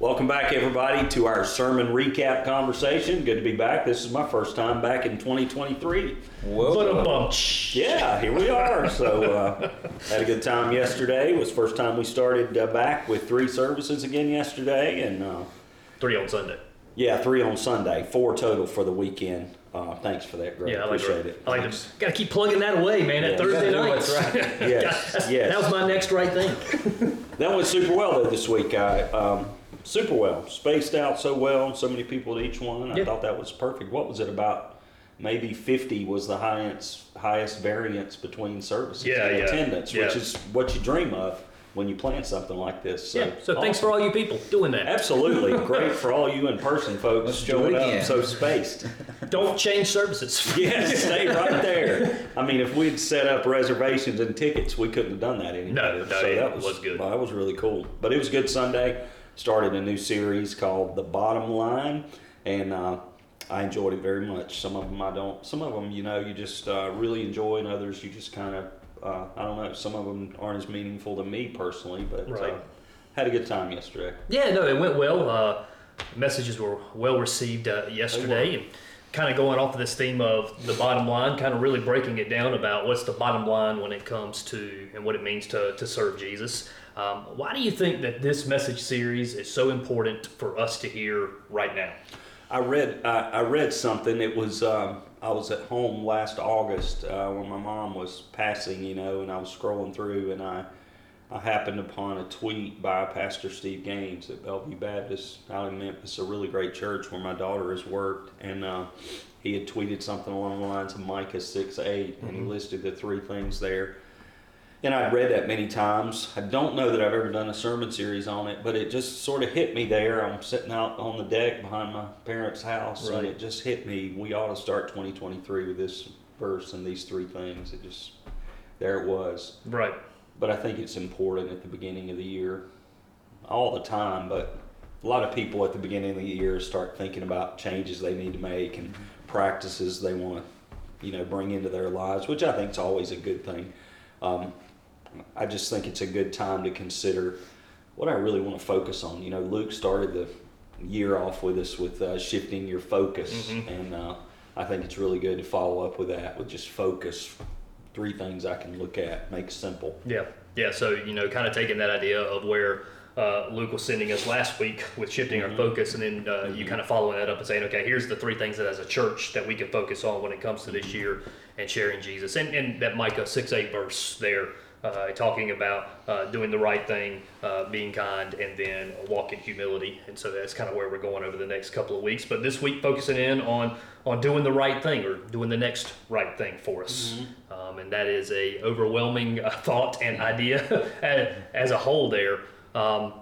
Welcome back, everybody, to our sermon recap conversation. Good to be back. This is my first time back in 2023. But a bump. Yeah, here we are. So, uh, had a good time yesterday. It was first time we started uh, back with three services again yesterday, and uh, Three on Sunday. yeah, three on Sunday, four total for the weekend. Uh, thanks for that, Greg. Yeah, I like Appreciate it. it. I like to gotta keep plugging that away, man. At Yeah, Thursday night. gotta do nights. what's right. Yes, That's- yes. That was my next right thing. That went super well though this week. I um, super well, spaced out so well. So many people at each one. I Yeah. thought that was perfect. What was it about? Maybe fifty was the highest highest variance between services Yeah, and yeah, attendance, yeah. which is what you dream of when you plan something like this. So, yeah. So thanks for all you people doing that. Absolutely great for all you in person folks Let's showing up so spaced. Don't change services. Yes, stay right there. I mean, if we'd set up reservations and tickets, we couldn't have done that any No, no, so that was, was good. well, that was really cool. But it was a good Sunday. Started a new series called The Bottom Line, and uh, I enjoyed it very much. Some of them I don't. Some of them, you know, you just uh, really enjoy, and others you just kind of, uh, I don't know. Some of them aren't as meaningful to me personally, but Right. uh, had a good time yesterday. Yeah, no, it went well. Uh, messages were well received uh, yesterday, and kind of going off of this theme of the bottom line, kind of really breaking it down about what's the bottom line when it comes to and what it means to, to serve Jesus. Um, why do you think that this message series is so important for us to hear right now? I read I, I read something. It was um, I was at home last August uh, when my mom was passing, you know, and I was scrolling through, and I I happened upon a tweet by Pastor Steve Gaines at Bellevue Baptist out in Memphis, a really great church where my daughter has worked, and uh, he had tweeted something along the lines of Micah six eight, and he listed the three things there. And I'd read that many times. I don't know that I've ever done a sermon series on it, but it just sort of hit me there. I'm sitting out on the deck behind my parents' house, and it just hit me. We ought to start 2023 with this verse and these three things. It just, there it was. Right. But I think it's important at the beginning of the year, all the time, but a lot of people at the beginning of the year start thinking about changes they need to make and practices they want to, you know, bring into their lives, which I think is always a good thing. Um, I just think it's a good time to consider what I really want to focus on. You know, Luke started the year off with us with uh, shifting your focus, Mhm. and uh, I think it's really good to follow up with that with just focus. Three things I can look at, make simple. Yeah, yeah. So you know, kind of taking that idea of where uh, Luke was sending us last week with shifting our focus, and then uh, you kind of following that up and saying, okay, here's the three things that as a church that we can focus on when it comes to this year and sharing Jesus, and, and that Micah six eight verse there. Uh, talking about uh, doing the right thing, uh, being kind, and then walk in humility, and so that's kind of where we're going over the next couple of weeks. But this week, focusing in on on doing the right thing or doing the next right thing for us, um, and that is a overwhelming uh, thought and idea as, as a whole. There, um,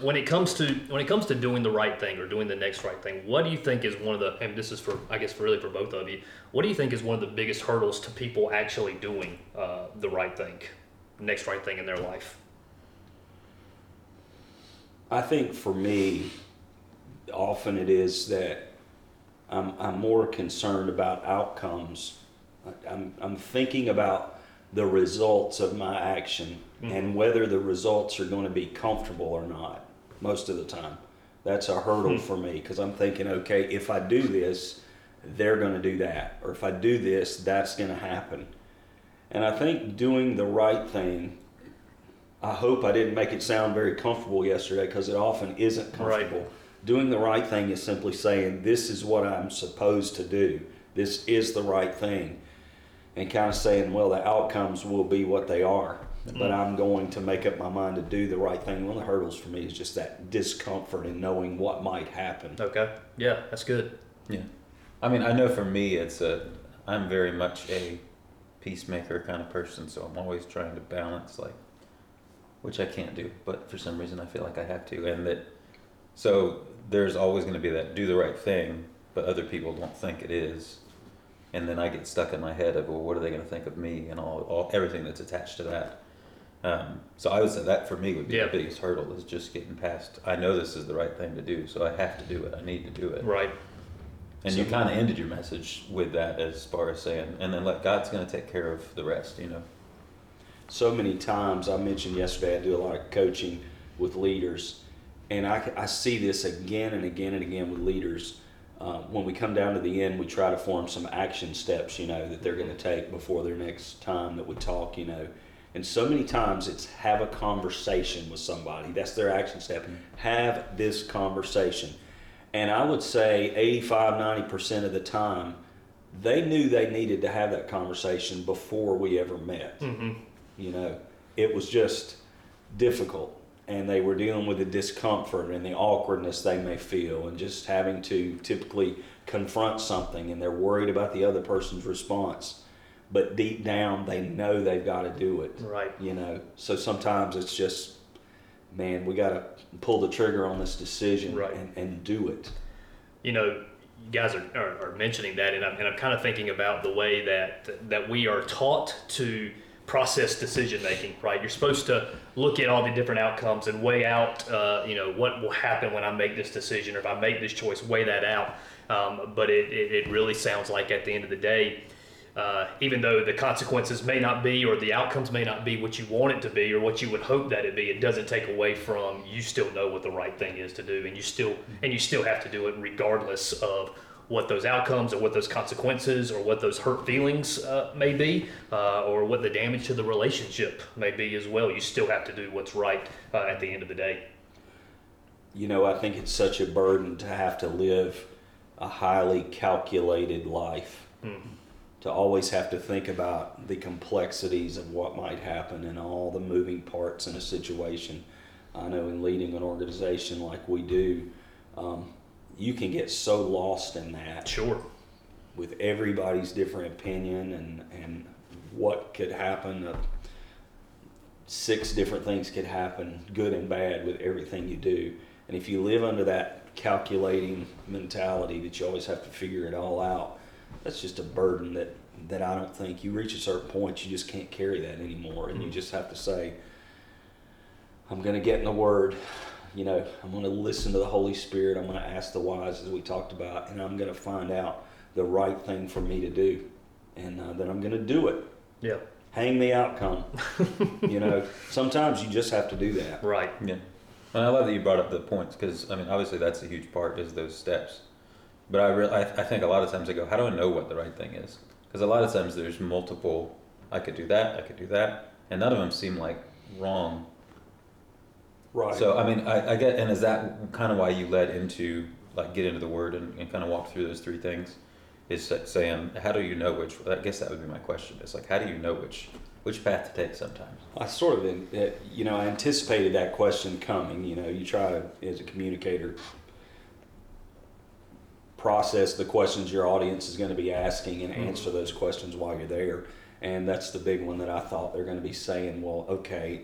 when it comes to when it comes to doing the right thing or doing the next right thing, what do you think is one of the and this is for I guess for really for both of you, what do you think is one of the biggest hurdles to people actually doing uh, the right thing, next right thing in their life? I think for me, often it is that I'm, I'm more concerned about outcomes. I'm, I'm thinking about the results of my action mm. and whether the results are going to be comfortable or not most of the time. That's a hurdle mm. for me because I'm thinking, okay, if I do this, they're going to do that. Or if I do this, that's going to happen. And I think doing the right thing I hope I didn't make it sound very comfortable yesterday because it often isn't comfortable. Doing the right thing is simply saying, This is what I'm supposed to do. This is the right thing. And kind of saying, Well, the outcomes will be what they are. Mm-hmm. But I'm going to make up my mind to do the right thing. One of the hurdles for me is just that discomfort in knowing what might happen. Okay, yeah, that's good. Yeah. I mean, I know for me, it's a, I'm very much a peacemaker kind of person, so I'm always trying to balance, like, which I can't do, but for some reason I feel like I have to. And that, so there's always going to be that do the right thing, but other people don't think it is. And then I get stuck in my head of, well, what are they going to think of me and all, all everything that's attached to that. Um, so I would say that for me would be Yeah. the biggest hurdle is just getting past. I know this is the right thing to do, so I have to do it. I need to do it. Right. And So- you kind of ended your message with that as far as saying, and then let God's going to take care of the rest, you know. so many times I mentioned yesterday I do a lot of coaching with leaders and I, I see this again and again and again with leaders. Uh, when we come down to the end, we try to form some action steps, you know, that they're going to take before their next time that we talk, you know. And so many times it's have a conversation with somebody. That's their action step. Have this conversation. And I would say 85, 90% of the time, they knew they needed to have that conversation before we ever met. hmm You know, it was just difficult, and they were dealing with the discomfort and the awkwardness they may feel, and just having to typically confront something, and they're worried about the other person's response. But deep down, they know they've got to do it. Right. You know, so sometimes it's just, man, we got to pull the trigger on this decision Right. and, and do it. you know, you guys are, are, are mentioning that, and I'm, and I'm kind of thinking about the way that that we are taught to process decision making. Right, you're supposed to look at all the different outcomes and weigh out, uh, you know, what will happen when I make this decision or if I make this choice. Weigh that out. Um, but it, it, it really sounds like at the end of the day, uh, even though the consequences may not be or the outcomes may not be what you want it to be or what you would hope that it be, it doesn't take away from you still know what the right thing is to do, and you still and you still have to do it regardless of what those outcomes or what those consequences or what those hurt feelings uh, may be uh, or what the damage to the relationship may be as well. You still have to do what's right uh, at the end of the day. You know, I think it's such a burden to have to live a highly calculated life. To always have to think about the complexities of what might happen and all the moving parts in a situation. I know in leading an organization like we do, um, you can get so lost in that Sure. with everybody's different opinion and, and what could happen. Uh, six different things could happen, good and bad, with everything you do. And if you live under that calculating mentality that you always have to figure it all out, that's just a burden that, that I don't think you reach a certain point, you just can't carry that anymore. And you just have to say, I'm going to get in the Word. You know, I'm going to listen to the Holy Spirit. I'm going to ask the wise, as we talked about, and I'm going to find out the right thing for me to do. And uh, then I'm going to do it. Yeah. Hang the outcome. you know, sometimes you just have to do that. Right. Yeah, and I love that you brought up the points because I mean, obviously that's a huge part is those steps. But I really, I, I think a lot of times I go, how do I know what the right thing is? Because a lot of times there's multiple. I could do that. I could do that, and none of them seem like wrong. Right. So I mean, I, I get, and is that kind of why you led into like get into the word and, and kind of walk through those three things? Is saying how do you know which? I guess that would be my question. It's like how do you know which which path to take sometimes? I sort of, uh, you know, I anticipated that question coming. You know, you try to, as a communicator, process the questions your audience is going to be asking and answer those questions while you're there. And that's the big one that I thought they're going to be saying, well, okay,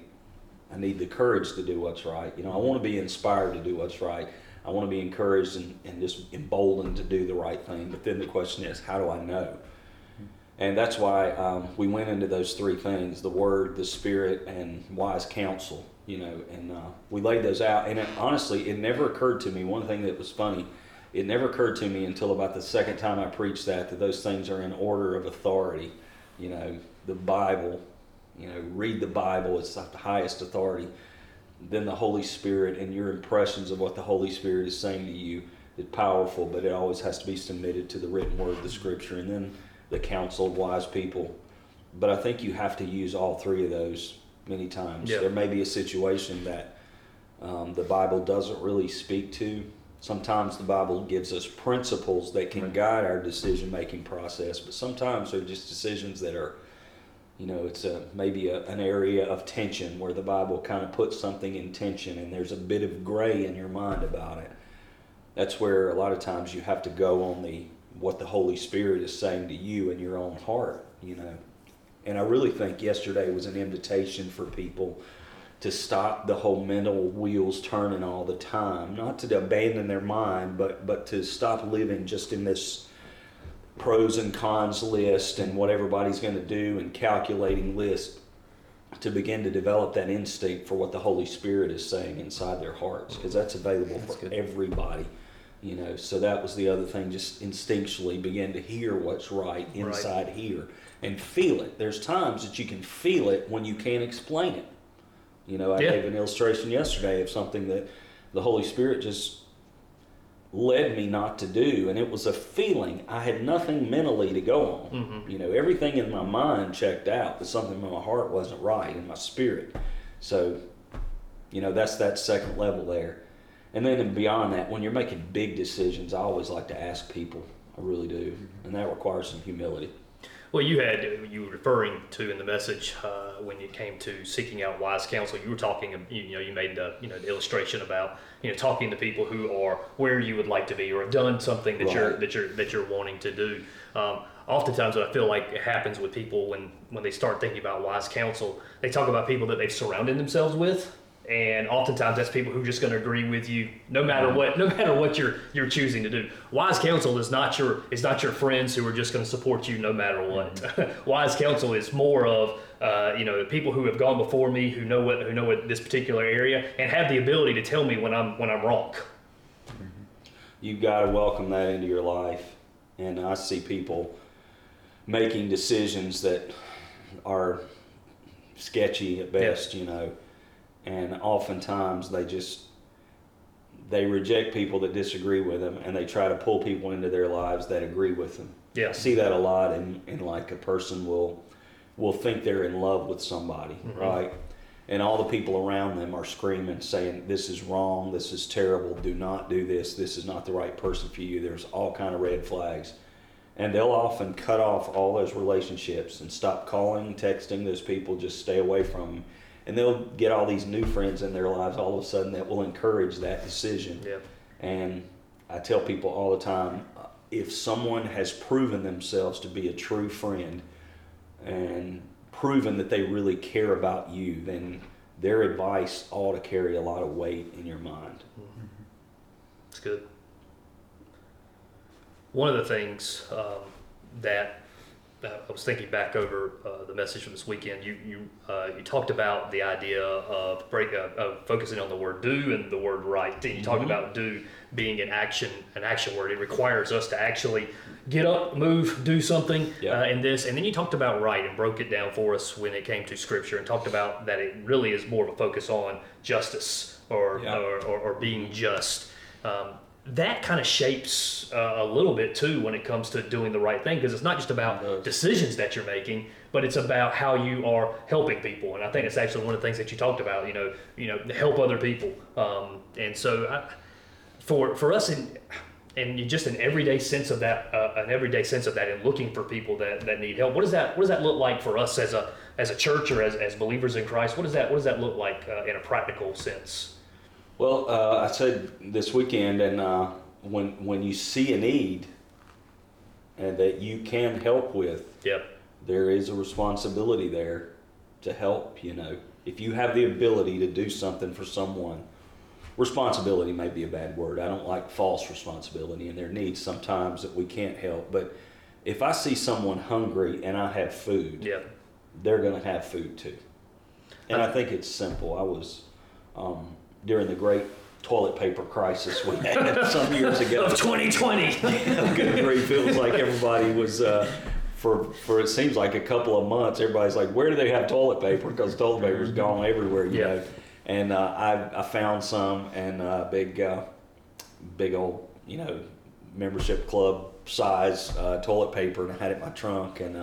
I need the courage to do what's right. You know, I want to be inspired to do what's right. I want to be encouraged and, and just emboldened to do the right thing. But then the question is, how do I know? And that's why um, we went into those three things the Word, the Spirit, and wise counsel, you know, and uh, we laid those out. And it, honestly, it never occurred to me. One thing that was funny, it never occurred to me until about the second time I preached that, that those things are in order of authority. You know, the Bible, you know, read the Bible, it's like the highest authority. Then the Holy Spirit and your impressions of what the Holy Spirit is saying to you is powerful, but it always has to be submitted to the written word of the Scripture. And then the counsel of wise people. But I think you have to use all three of those many times. Yeah. There may be a situation that um, the Bible doesn't really speak to. Sometimes the Bible gives us principles that can Right. guide our decision making process, but sometimes they're just decisions that are, you know, it's a maybe a, an area of tension where the Bible kind of puts something in tension and there's a bit of gray in your mind about it. That's where a lot of times you have to go on the what the Holy Spirit is saying to you in your own heart, you know. And I really think yesterday was an invitation for people to stop the whole mental wheels turning all the time, not to abandon their mind, but but to stop living just in this pros and cons list and what everybody's going to do and calculating list to begin to develop that instinct for what the Holy Spirit is saying inside their hearts because that's available That's for good. everybody you know? So that was the other thing just instinctually begin to hear what's right. inside here and feel it. There's times that you can feel it when you can't explain it you know i Yeah. gave an illustration yesterday of something that the Holy Spirit just led me not to do. And it was a feeling. I had nothing mentally to go on. Mhm. You know, everything in my mind checked out, but something in my heart wasn't right in my spirit. So, you know, that's that second level there. And then beyond that, when you're making big decisions, I always like to ask people. I really do. And that requires some humility. Well, you had you were referring to in the message uh, when it came to seeking out wise counsel. You were talking, you, know, you made the you know the illustration about you know talking to people who are where you would like to be or have done something that you're that you're that you're wanting to do. Um, oftentimes, what I feel like it happens with people when when they start thinking about wise counsel, they talk about people that they've surrounded themselves with. And oftentimes that's people who are just going to agree with you, no matter what, no matter what you're you're choosing to do. Wise counsel is not your is not your friends who are just going to support you no matter what. Wise counsel is more of uh, you know people who have gone before me, who know what who know what this particular area, and have the ability to tell me when I'm when I'm wrong. you've got to welcome that into your life. And I see people making decisions that are sketchy at best, you know, and oftentimes they just they reject people that disagree with them and they try to pull people into their lives that agree with them. I Yeah, see that a lot in, in like a person will will think they're in love with somebody, Mhm. right? And all the people around them are screaming, saying, "This is wrong. This is terrible. Do not do this. This is not the right person for you." There's all kind of red flags, and they'll often cut off all those relationships and stop calling, texting those people. Just stay away from them, and they'll get all these new friends in their lives all of a sudden that will encourage that decision. yeah, And I tell people all the time uh, if someone has proven themselves to be a true friend and proven that they really care about you, then their advice ought to carry a lot of weight in your mind. it's good. One of the things um, that I was thinking back over uh, the message from this weekend. You you uh, you talked about the idea of break uh, of focusing on the word do and the word right. And you talked Mhm. about do being an action an action word. It requires us to actually get up, move, do something Yeah. uh, in this. And then you talked about right and broke it down for us when it came to scripture and talked about that it really is more of a focus on justice or Yeah. or, or, or being just. Um, that kind of shapes uh, a little bit too when it comes to doing the right thing because it's not just about decisions that you're making, but it's about how you are helping people. And I think it's actually one of the things that you talked about. You know, you know, help other people. Um, and so, I, for for us in and just an everyday sense of that, uh, an everyday sense of that, and looking for people that, that need help. What does that What does that look like for us as a as a church or as, as believers in Christ? What does that What does that look like uh, in a practical sense? Well, uh, I said this weekend, and uh, when when you see a need and that you can help with, Yep. there is a responsibility there to help you know. If you have the ability to do something for someone responsibility may be a bad word. I don't like false responsibility and there needs sometimes that we can't help. But if i see someone hungry and i have food Yep. they're going to have food too. And i think it's simple. I was um, during the great toilet paper crisis we had some years ago Of 2020. good grief, it was like everybody was uh, for for it seems like a couple of months. Everybody's like, where do they have toilet paper? Because toilet paper's gone everywhere, you Yeah. know. And uh, I I found some and uh, big uh, big old you know membership club size uh, toilet paper, and I had it in my trunk and.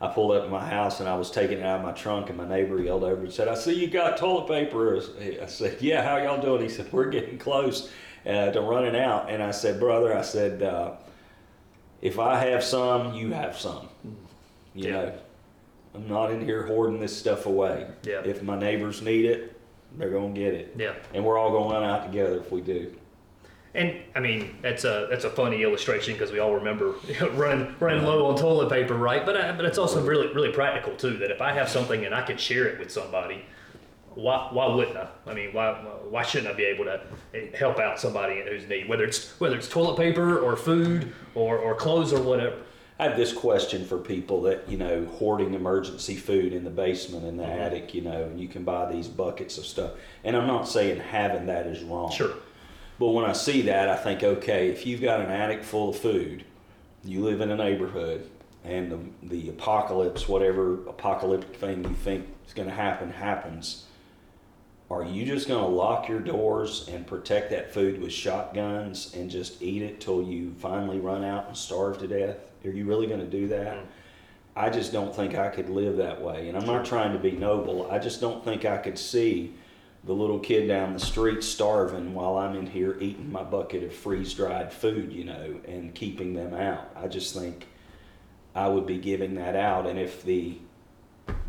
I pulled up in my house and I was taking it out of my trunk, and my neighbor yelled over and said, "I see you got toilet paper." I said, "Yeah, how y'all doing?" He said, "We're getting close uh, to running out." And I said, "Brother," I said, uh, "If I have some, you have some. You Yeah. know, I'm not in here hoarding this stuff away. Yeah. If my neighbors need it, they're gonna get it, Yeah. and we're all gonna run out together if we do." And I mean, that's a that's a funny illustration because we all remember running running low on toilet paper, right? But I, but it's also really really practical too. That if I have something and I can share it with somebody, why why wouldn't I? I mean, why why shouldn't I be able to help out somebody in who's need, whether it's whether it's toilet paper or food or or clothes or whatever. I have this question for people that you know hoarding emergency food in the basement in the Mhm. attic, you know, and you can buy these buckets of stuff. And I'm not saying having that is wrong. Sure. But when I see that, I think, okay, if you've got an attic full of food, you live in a neighborhood, and the, the apocalypse, whatever apocalyptic thing you think is going to happen, happens. are you just going to lock your doors and protect that food with shotguns and just eat it till you finally run out and starve to death? Are you really going to do that? Mm. I just don't think I could live that way. And I'm not trying to be noble. I just don't think I could see the little kid down the street starving while I'm in here eating my bucket of freeze dried food, you know, and keeping them out. I just think I would be giving that out. And if the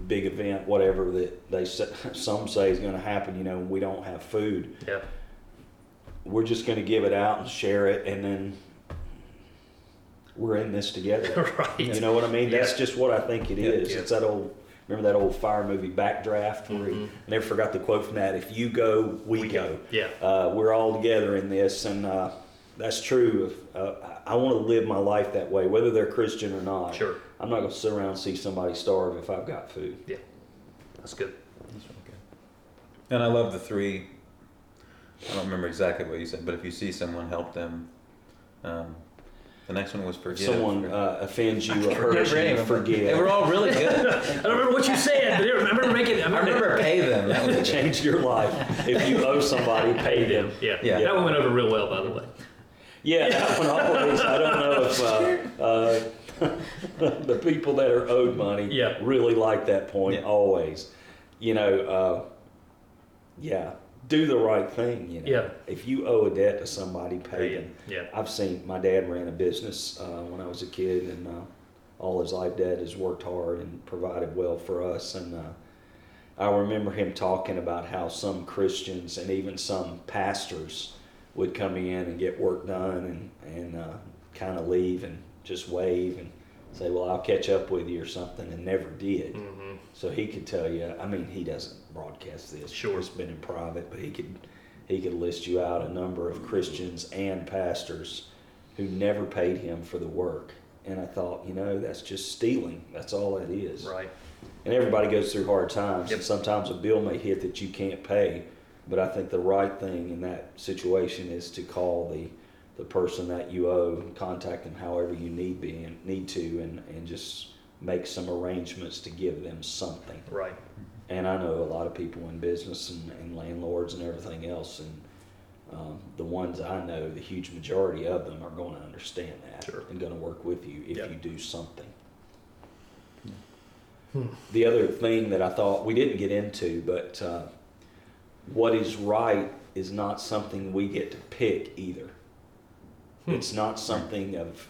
big event, whatever that they some say is going to happen, you know, we don't have food, Yeah. we're just going to give it out and share it, and then we're in this together. right. You know what I mean? That's just what I think it Yeah. is. Yeah. It's that old. Remember that old fire movie Backdraft? Where he, Mhm. I never forgot the quote from that. If you go, we, We go. go. Yeah. Uh, we're all together in this, and uh, that's true. If, uh, I want to live my life that way, whether they're Christian or not. Sure. I'm not going to sit around and see somebody starve if I've got food. Yeah, that's good. That's really good. And I love the three. I don't remember exactly what you said, but if you see someone, help them. Um, the next one was forgive. If someone uh, offends you or can't hurts remember you, of them. forgive. They were all really good. I don't remember what you said, but I remember making. I remember pay them. That would change your life. If you owe somebody, pay them. Yeah. Yeah. That one went over real well, by the way. Yeah, that one always. I don't know if uh, uh, the people that are owed money Yeah. really like that point. Yeah. Always, you know. Uh, yeah, do the right thing. You know. Yeah. If you owe a debt to somebody, pay them. Yeah. I've seen my dad ran a business uh, when I was a kid, and uh, all his life, dad has worked hard and provided well for us. And uh, I remember him talking about how some Christians and even some pastors would come in and get work done and and uh, kind of leave and just wave and say, "Well, I'll catch up with you" or something, and never did. hmm So he could tell you. I mean, he doesn't broadcast this. Sure. It's been in private, but he could he could list you out a number of Christians and pastors who never paid him for the work. And I thought, you know, that's just stealing. That's all it is. Right. And everybody goes through hard times, Yep. and sometimes a bill may hit that you can't pay. But I think the right thing in that situation is to call the the person that you owe and contact them however you need be and need to, and and just make some arrangements to give them something. Right. And I know a lot of people in business and, and landlords and everything else, and um, the ones I know, the huge majority of them are going to understand that Sure. and going to work with you if Yep. you do something. Hmm. The other thing that I thought we didn't get into, but uh, what is right is not something we get to pick either. Hmm. It's not something of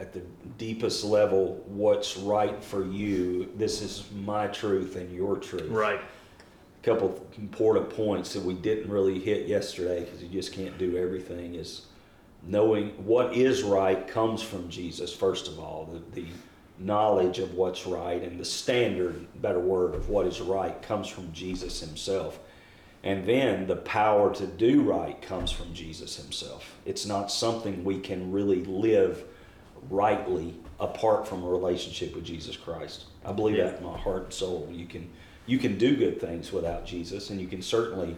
at the deepest level what's right for you. This is my truth and your truth. Right. A couple important points that we didn't really hit yesterday because you just can't do everything is knowing what is right comes from Jesus first of all the, the knowledge of what's right and the standard better word of what is right comes from Jesus himself and then the power to do right comes from Jesus himself it's not something we can really live rightly apart from a relationship with Jesus Christ I believe Yeah. that in my heart and soul you can you can do good things without Jesus, and you can certainly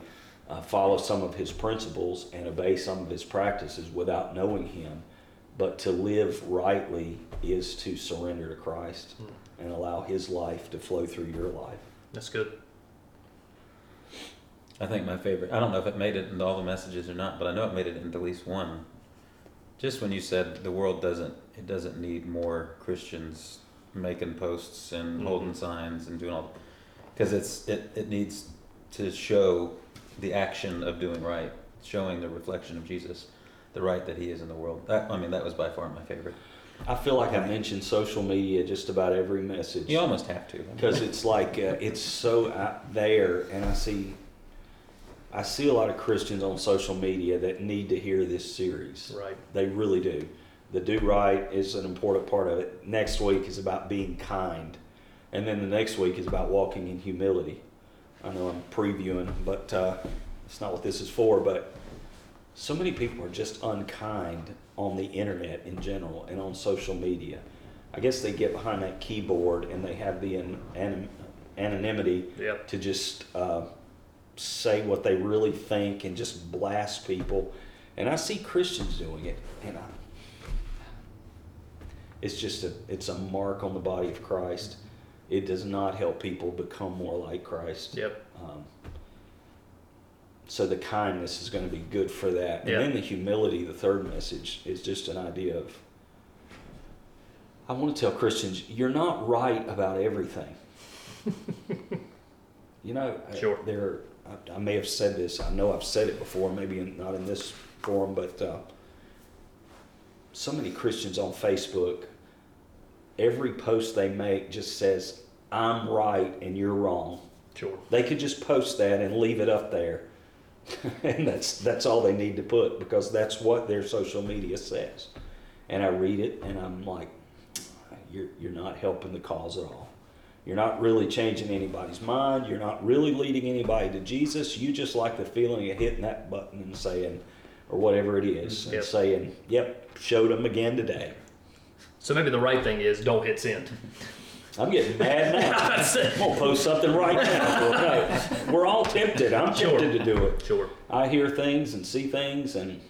uh, follow some of his principles and obey some of his practices without knowing him. But to live rightly is to surrender to Christ Hmm. and allow his life to flow through your life. That's good. I think my favorite. I don't know if it made it into all the messages or not, but I know it made it into at least one. Just when you said the world doesn't, it doesn't need more Christians making posts and Mhm. holding signs and doing all, because it's it it needs to show the action of doing right, showing the reflection of Jesus, the right that He is in the world. That, I mean, that was by far my favorite. I feel like I mentioned social media just about every message. You almost have to. because it's like uh, it's so out there and i see i see a lot of christians on social media that need to hear this series Right. they really do the do right is an important part of it next week is about being kind and then the next week is about walking in humility i know i'm previewing but uh, it's not what this is for but so many people are just unkind on the internet in general and on social media I guess they get behind that keyboard and they have the an, an, anonymity Yep. to just uh, say what they really think and just blast people. And I see Christians doing it, and I, it's just a it's a mark on the body of Christ. It does not help people become more like Christ. Yep. Um, So the kindness is going to be good for that. Yeah. And then the humility, the third message, is just an idea of I want to tell Christians, you're not right about everything. you know, I- there. I, I may have said this. I know I've said it before. Maybe in, not in this forum, but uh, so many Christians on Facebook. Every post they make just says, "I'm right and you're wrong." Sure. They could just post that and leave it up there. and that's that's all they need to put because that's what their social media says. And I read it and I'm like, you're you're not helping the cause at all. You're not really changing anybody's mind. You're not really leading anybody to Jesus. You just like the feeling of hitting that button and saying, or whatever it is, and saying, "Yep, showed them again today." So maybe the right thing is don't hit send. I'm getting mad now. I'm gonna post something right now. No, we're all tempted. I'm Sure. tempted to do it. Sure. I hear things and see things, and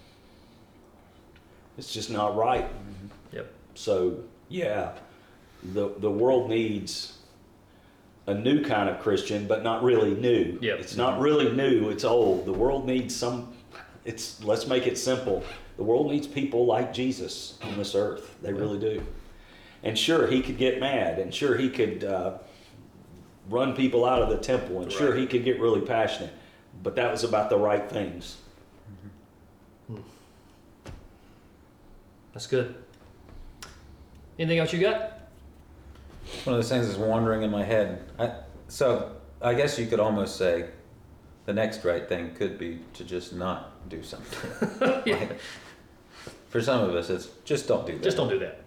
it's just not right. Mm-hmm. Yep. So yeah, the the world needs a new kind of Christian, but not really new. Yep. It's not really new. It's old. The world needs some. It's let's make it simple. The world needs people like Jesus on this earth. They really do. And sure, he could get mad, and sure he could uh, run people out of the temple, and sure he could get really passionate. But that was about the right things. That's good. Anything else you got? One of those things is wandering in my head. I, so I guess you could almost say the next right thing could be to just not do something. Yeah. Like, for some of us, it's just don't do that. Just don't do that.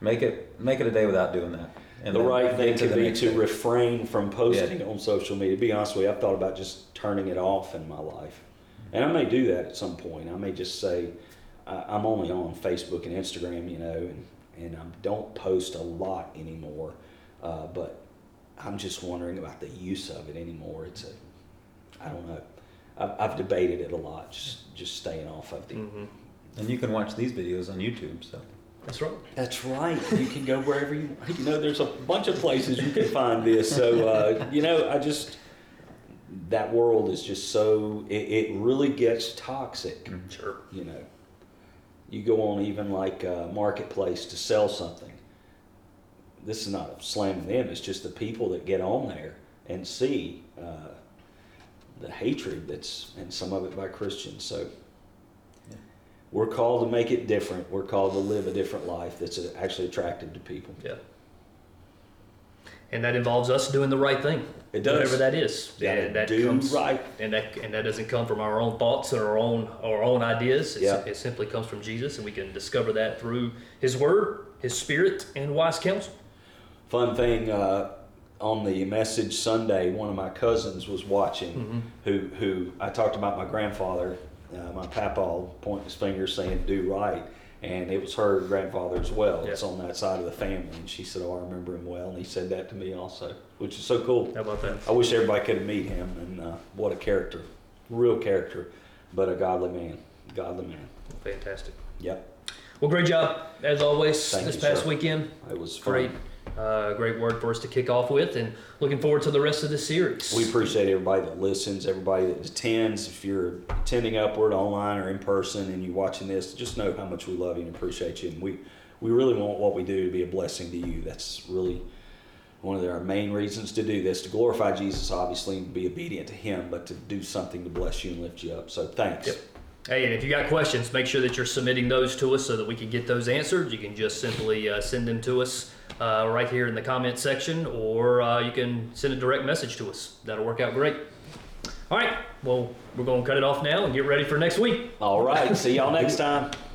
Make it make it a day without doing that. And the right thing to could be to day. refrain from posting on social media. To be honest with you, I've thought about just turning it off in my life. And I may do that at some point. I may just say, I- I'm only on Facebook and Instagram, you know, and, and I don't post a lot anymore. Uh, but I'm just wondering about the use of it anymore. It's a, I don't know. I've, I've debated it a lot, just, just staying off of the. hmm And you can watch these videos on YouTube. So That's right. That's right. You can go wherever you. You know, there's a bunch of places you can find this. So uh, you know, I just that world is just so it, it really gets toxic. Sure. You know, you go on even like uh, marketplace to sell something. This is not a slam them. It's just the people that get on there and see uh, the hatred that's and some of it by Christians. So. Yeah. We're called to make it different. We're called to live a different life that's actually attractive to people. Yeah. And that involves us doing the right thing. It does. Whatever that is. And that do comes, right. And that and that doesn't come from our own thoughts or our own our own ideas. It's, Yeah. It simply comes from Jesus, and we can discover that through His Word, His Spirit, and wise counsel. Fun thing uh, on the message Sunday, one of my cousins was watching. Mm-hmm. Who who I talked about my grandfather, uh, my papa pointing his finger saying "do right," and it was her grandfather as well. Yeah. It's on that side of the family, and she said, "Oh, I remember him well," and he said that to me also, which is so cool. How about that? I wish everybody could have meet him, and uh, what a character, real character, but a godly man, godly man. Fantastic. Yep, Well, great job as always Thank this you, past sir. weekend. it was fun. Great, uh, great word for us to kick off with, and looking forward to the rest of the series. We appreciate everybody that listens, everybody that attends. If you're attending Upward online or in person and you're watching this, just know how much we love you and appreciate you. And we, we really want what we do to be a blessing to you. That's really one of our main reasons to do this to glorify Jesus, obviously, and be obedient to Him, but to do something to bless you and lift you up. So thanks. Yep. Hey, and if you got questions, make sure that you're submitting those to us so that we can get those answered. You can just simply uh, send them to us uh, right here in the comment section, or uh, you can send a direct message to us. That'll work out great. All right, well, we're going to cut it off now and get ready for next week. All right. See y'all next time.